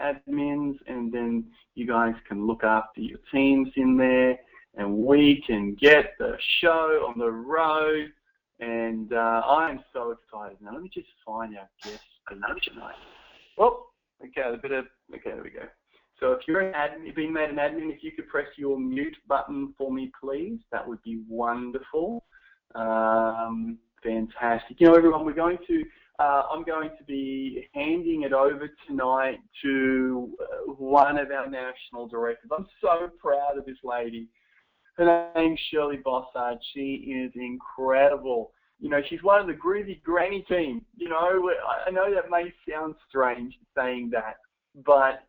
admins, and then you guys can look after your teams in there, and we can get the show on the road. And uh, I am so excited. Now let me just find our guest tonight. Well, okay, a bit of okay, there we go. So if you're an admin, you've been made an admin, if you could press your mute button for me, please, that would be wonderful. Um, fantastic. You know, everyone, we're going to, uh, I'm going to be handing it over tonight to uh, one of our national directors. I'm so proud of this lady. Her name's Shirley Boshard. She is incredible. You know, she's one of the groovy granny team. You know, I know that may sound strange saying that, but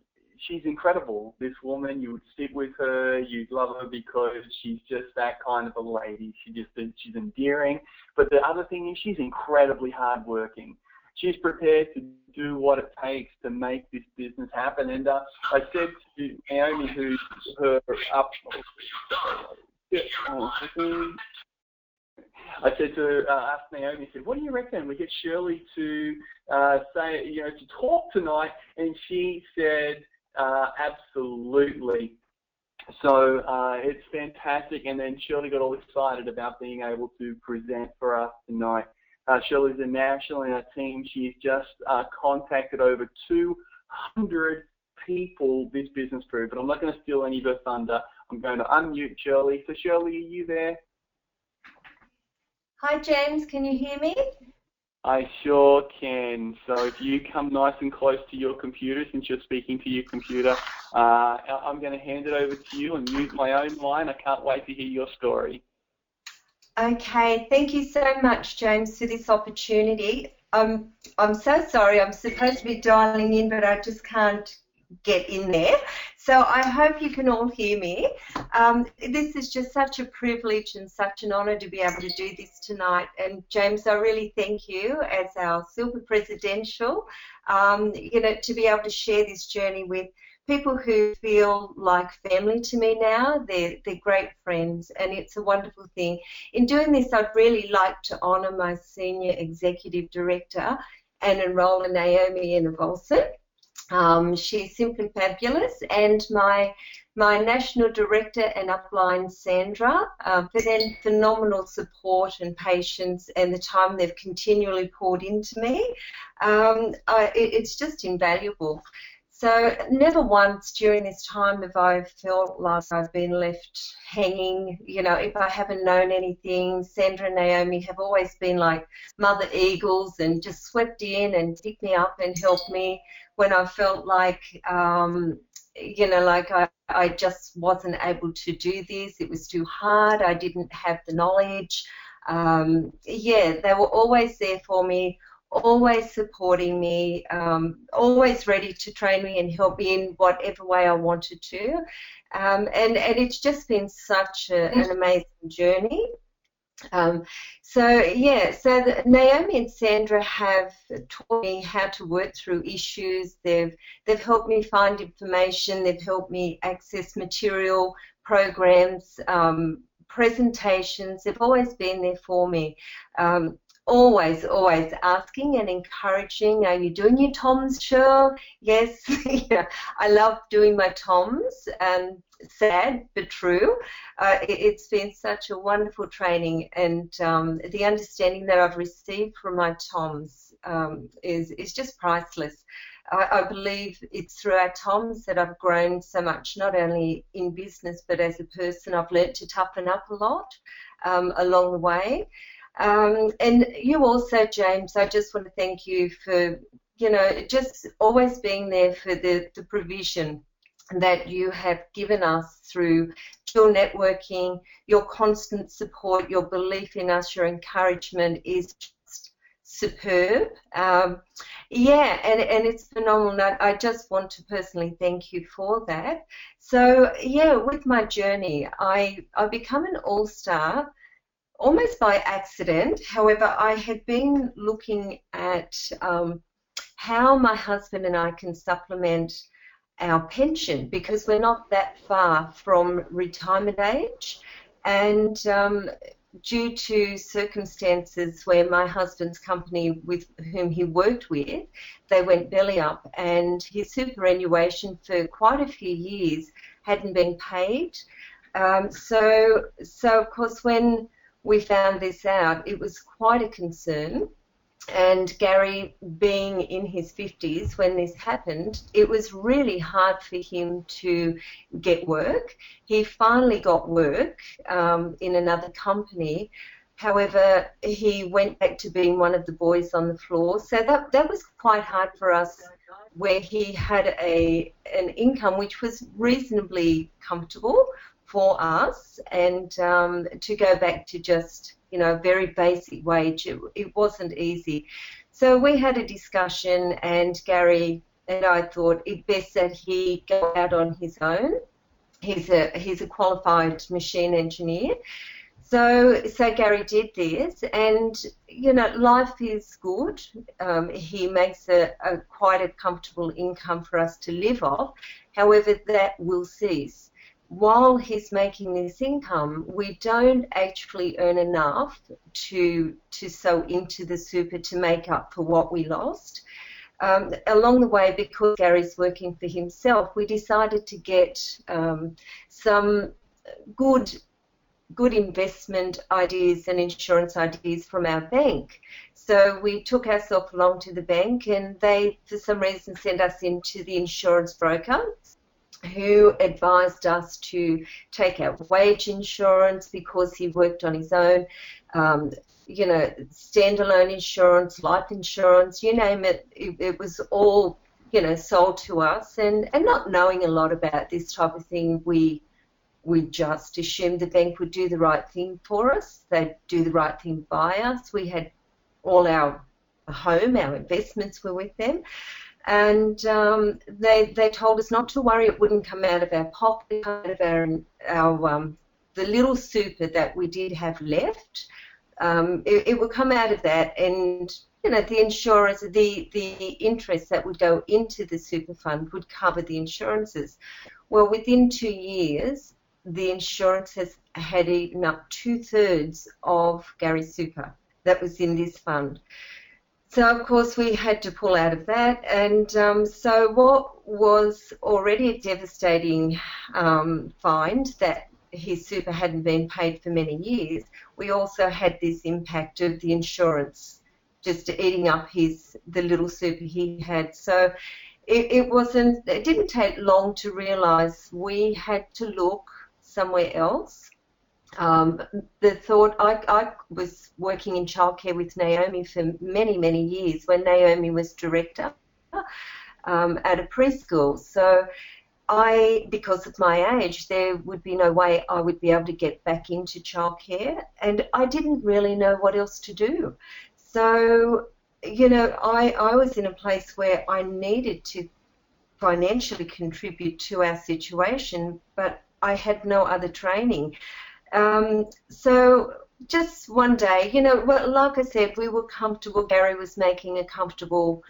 she's incredible. This woman, you would sit with her, you'd love her because she's just that kind of a lady. She just she's endearing. But the other thing is she's incredibly hardworking. She's prepared to do what it takes to make this business happen. And uh, I said to Naomi, who's her up. I said to uh, ask Naomi, I said, "What do you reckon? We get Shirley to uh, say, you know, to talk tonight?" And she said, uh, absolutely. So uh, it's fantastic. And then Shirley got all excited about being able to present for us tonight. Uh, Shirley's a national in our team. She's just uh, contacted over 200 people this business through, but I'm not going to steal any of her thunder. I'm going to unmute Shirley. So Shirley, are you there? Hi James, can you hear me? I sure can. So if you come nice and close to your computer, since you're speaking to your computer, uh, I'm going to hand it over to you and use my own line. I can't wait to hear your story. Okay, thank you so much, James, for this opportunity. Um, I'm so sorry. I'm supposed to be dialing in, but I just can't get in there. So I hope you can all hear me. Um, this is just such a privilege and such an honour to be able to do this tonight. And James, I really thank you as our Silver Presidential, um, you know, to be able to share this journey with people who feel like family to me now. They're, they're great friends, and it's a wonderful thing. In doing this, I'd really like to honour my Senior Executive Director, and enroll Naomi in Volson. Um, she's simply fabulous, and my my national director and upline Sandra uh, for their phenomenal support and patience and the time they've continually poured into me. Um, I, it's just invaluable. So never once during this time have I felt like I've been left hanging. You know, if I haven't known anything, Sandra and Naomi have always been like mother eagles and just swept in and picked me up and helped me when I felt like, um, you know, like I, I just wasn't able to do this. It was too hard. I didn't have the knowledge. Um, yeah, they were always there for me, always supporting me, um, always ready to train me and help me in whatever way I wanted to. Um, and, and it's just been such a, an amazing journey. Um, so yeah, so the, Naomi and Sandra have taught me how to work through issues. They've they've helped me find information. They've helped me access material, programs, um, presentations. They've always been there for me. Um, always, always asking and encouraging. Are you doing your toms, Cheryl? Yes. yeah. I love doing my toms. And sad but true. Uh, it, has been such a wonderful training, and um, the understanding that I've received from my toms um, is is just priceless. I, I, believe it's through our toms that I've grown so much, not only in business but as a person. I've learnt to toughen up a lot um, along the way. Um, and you also, James, I just want to thank you for, you know, just always being there for the, the provision that you have given us through your networking, your constant support, your belief in us, your encouragement is just superb. Um, yeah, and, and it's phenomenal. I just want to personally thank you for that. So, yeah, with my journey, I, I become an all star almost by accident. However, I had been looking at um, how my husband and I can supplement our pension because we're not that far from retirement age. And um, due to circumstances where my husband's company with whom he worked with, they went belly up and his superannuation for quite a few years hadn't been paid. Um, so, so of course when we found this out, it was quite a concern and Gary, being in his 50s when this happened, it was really hard for him to get work. He finally got work um, in another company. However, he went back to being one of the boys on the floor. So that, that was quite hard for us, where he had a an income which was reasonably comfortable for us, and um, to go back to just you know, very basic wage. It, it wasn't easy. So we had a discussion, and Gary and I thought it best that he go out on his own. He's a he's a qualified machine engineer. So so Gary did this, and you know life is good. Um, he makes a, a quite a comfortable income for us to live off. However, that will cease while he's making this income, we don't actually earn enough to to sow into the super to make up for what we lost. Um, along the way, because Gary's working for himself, we decided to get um, some good good investment ideas and insurance ideas from our bank. So we took ourselves along to the bank, and they, for some reason, sent us into the insurance broker who advised us to take out wage insurance because he worked on his own, um, you know, standalone insurance, life insurance, you name it, it, it was all, you know, sold to us. And, and not knowing a lot about this type of thing, we we just assumed the bank would do the right thing for us. They'd do the right thing by us. We had all our home, our investments were with them and um, they they told us not to worry. It wouldn't come out of our pocket, out of our our um, the little super that we did have left. Um, it, it would come out of that, and you know the insurance, the the interest that would go into the super fund would cover the insurances. Well, within two years, the insurance has had eaten up two thirds of Gary's super that was in this fund. So, of course, we had to pull out of that. And um, so, what was already a devastating um, find that his super hadn't been paid for many years, we also had this impact of the insurance just eating up his the little super he had. So, it, it wasn't. It didn't take long to realise we had to look somewhere else um, the thought I, I was working in childcare with Naomi for many many years when Naomi was director um, at a preschool. So I, because of my age, there would be no way I would be able to get back into childcare, and I didn't really know what else to do. So you know, I, I was in a place where I needed to financially contribute to our situation, but I had no other training. Um, so just one day, you know, well, like I said, we were comfortable. Gary was making a comfortable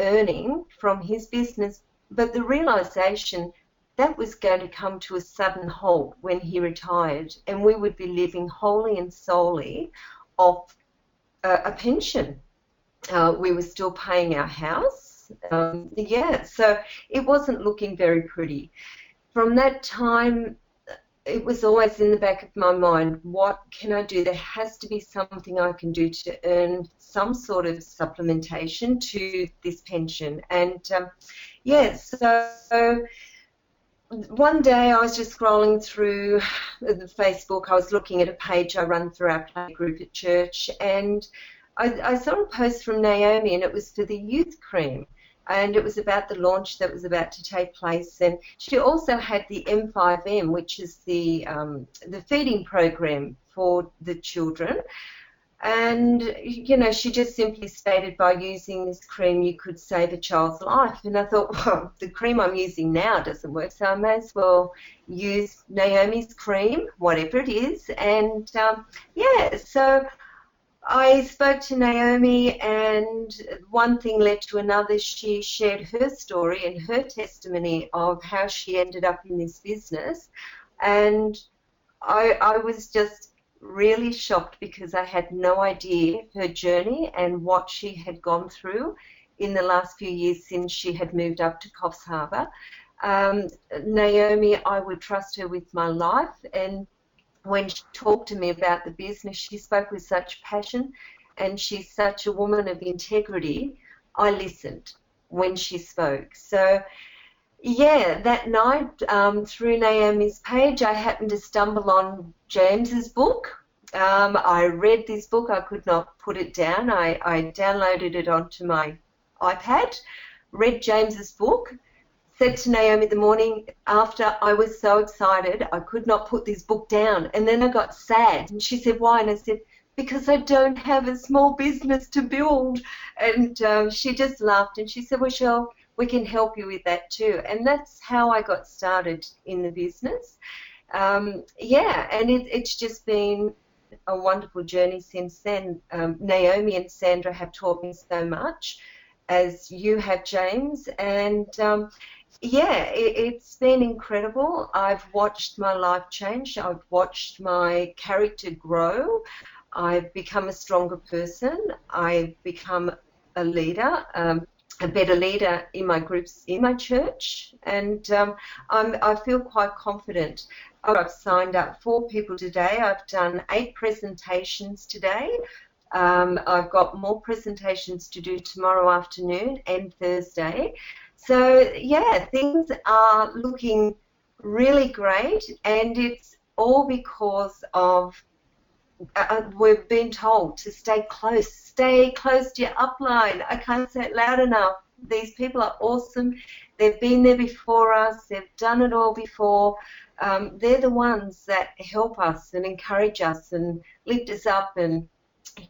earning from his business, but the realization that was going to come to a sudden halt when he retired, and we would be living wholly and solely off uh, a pension. Uh, we were still paying our house. Um, yeah, so it wasn't looking very pretty. From that time, it was always in the back of my mind what can I do? There has to be something I can do to earn some sort of supplementation to this pension. And um, yeah, so one day I was just scrolling through the Facebook. I was looking at a page I run through our play group at church, and I, I saw a post from Naomi, and it was for the youth cream and it was about the launch that was about to take place. And she also had the M5M, which is the um, the feeding program for the children. And you know, she just simply stated by using this cream you could save a child's life. And I thought, well, the cream I'm using now doesn't work, so I may as well use Naomi's cream, whatever it is. And um, yeah, so I spoke to Naomi, and one thing led to another. She shared her story and her testimony of how she ended up in this business, and I, I was just really shocked because I had no idea her journey and what she had gone through in the last few years since she had moved up to Coffs Harbour. Um, Naomi, I would trust her with my life, and when she talked to me about the business, she spoke with such passion, and she's such a woman of integrity. I listened when she spoke. So, yeah, that night um, through Naomi's page, I happened to stumble on James's book. Um, I read this book. I could not put it down. I, I downloaded it onto my iPad, read James's book, said to Naomi the morning after, I was so excited, I could not put this book down. And then I got sad. And she said, Why? And I said, Because I don't have a small business to build. And um, she just laughed and she said, Well, Shell, we can help you with that too. And that's how I got started in the business. Um, yeah, and it, it's just been a wonderful journey since then. Um, Naomi and Sandra have taught me so much, as you have, James. And um, yeah, it, has been incredible. I've watched my life change. I've watched my character grow. I've become a stronger person. I've become a leader, um, a better leader in my groups, in my church, and um, i feel quite confident. I've signed up four people today. I've done eight presentations today. Um, I've got more presentations to do tomorrow afternoon and Thursday. So, yeah, things are looking really great, and it's all because of uh, uh, we've been told to stay close, stay close to your upline. I can't say it loud enough. These people are awesome. They've been there before us. They've done it all before. Um, they're the ones that help us and encourage us and lift us up and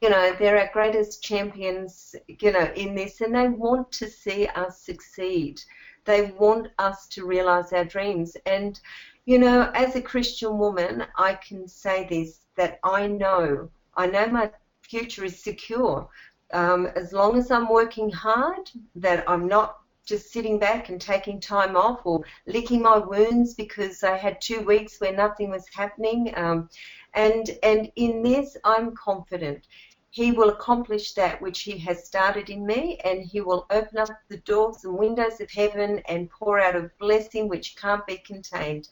you know, they're our greatest champions, you know, in this, and they want to see us succeed. They want us to realize our dreams. And, you know, as a Christian woman, I can say this that I know, I know my future is secure. Um, as long as I'm working hard, that I'm not just sitting back and taking time off or licking my wounds because I had two weeks where nothing was happening. Um, and, and in this, I'm confident. He will accomplish that which He has started in me, and He will open up the doors and windows of heaven and pour out a blessing which can't be contained.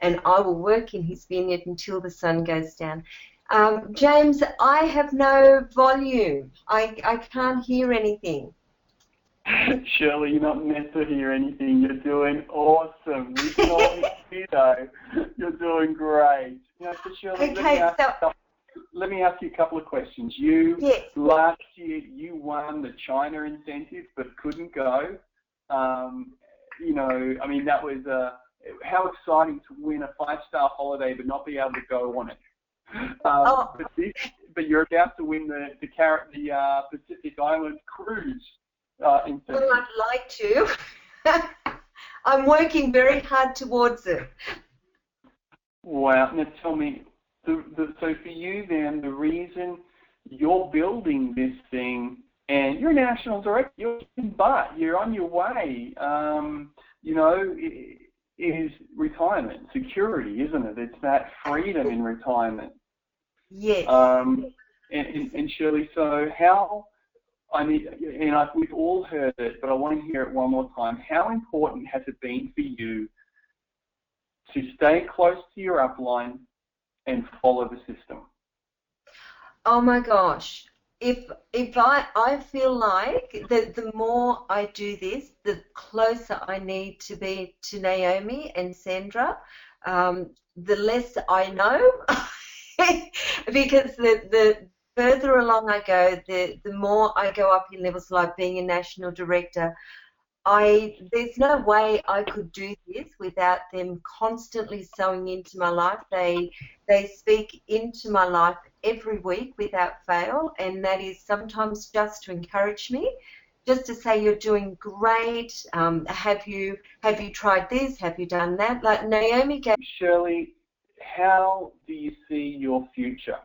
And I will work in His vineyard until the sun goes down. Um, James, I have no volume. I, I can't hear anything. Shirley, you're not meant to hear anything. You're doing awesome. We can all hear though. You're doing great. You know, so Shirley, okay, let, me ask, so, let me ask you a couple of questions. You yes. last year you won the China incentive but couldn't go. Um, you know, I mean that was uh, how exciting to win a five-star holiday but not be able to go on it. Um, oh. but, this, but you're about to win the the, the uh, Pacific Island cruise uh, Well, I'd like to. I'm working very hard towards it. Wow. Now tell me, the, the, so for you then, the reason you're building this thing, and you're a national director, you're but you're on your way, um, you know, is retirement, security, isn't it? It's that freedom in retirement. Yes. Um, and, and, and Shirley, so how I mean, and I, we've all heard it, but I want to hear it one more time. How important has it been for you to stay close to your upline and follow the system? Oh my gosh. If if I I feel like that the more I do this, the closer I need to be to Naomi and Sandra. Um, the less I know, because the, the further along I go, the, the more I go up in levels like being a national director. I there's no way I could do this without them constantly sewing into my life. They they speak into my life every week without fail, and that is sometimes just to encourage me, just to say you're doing great. Um, have you have you tried this? Have you done that? Like Naomi gave. Shirley, how do you see your future?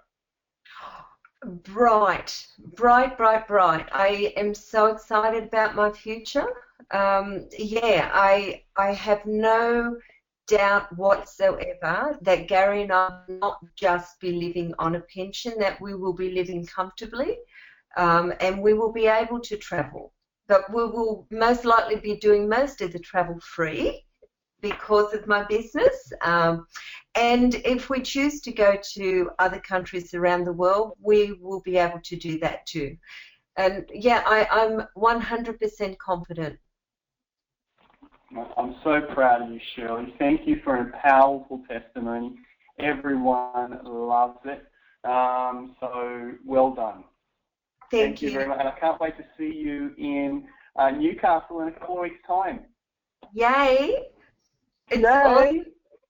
Bright, bright, bright, bright. I am so excited about my future. Um, yeah, I I have no doubt whatsoever that Gary and I will not just be living on a pension, that we will be living comfortably um, and we will be able to travel. But we will most likely be doing most of the travel free because of my business. Um, and if we choose to go to other countries around the world, we will be able to do that too. And yeah, I, I'm 100% confident. I'm so proud of you, Shirley. Thank you for a powerful testimony. Everyone loves it. Um, so well done. Thank, Thank you. you. very much. And I can't wait to see you in uh, Newcastle in a couple of weeks' time. Yay! It's! Awesome.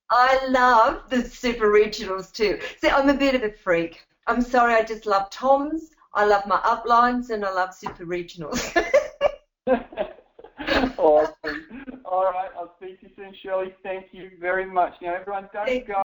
I love the super regionals too. See, I'm a bit of a freak. I'm sorry, I just love Toms, I love my uplines, and I love super regionals. awesome. All right, I'll speak to you soon, Shirley. Thank you very much. Now, everyone, don't go.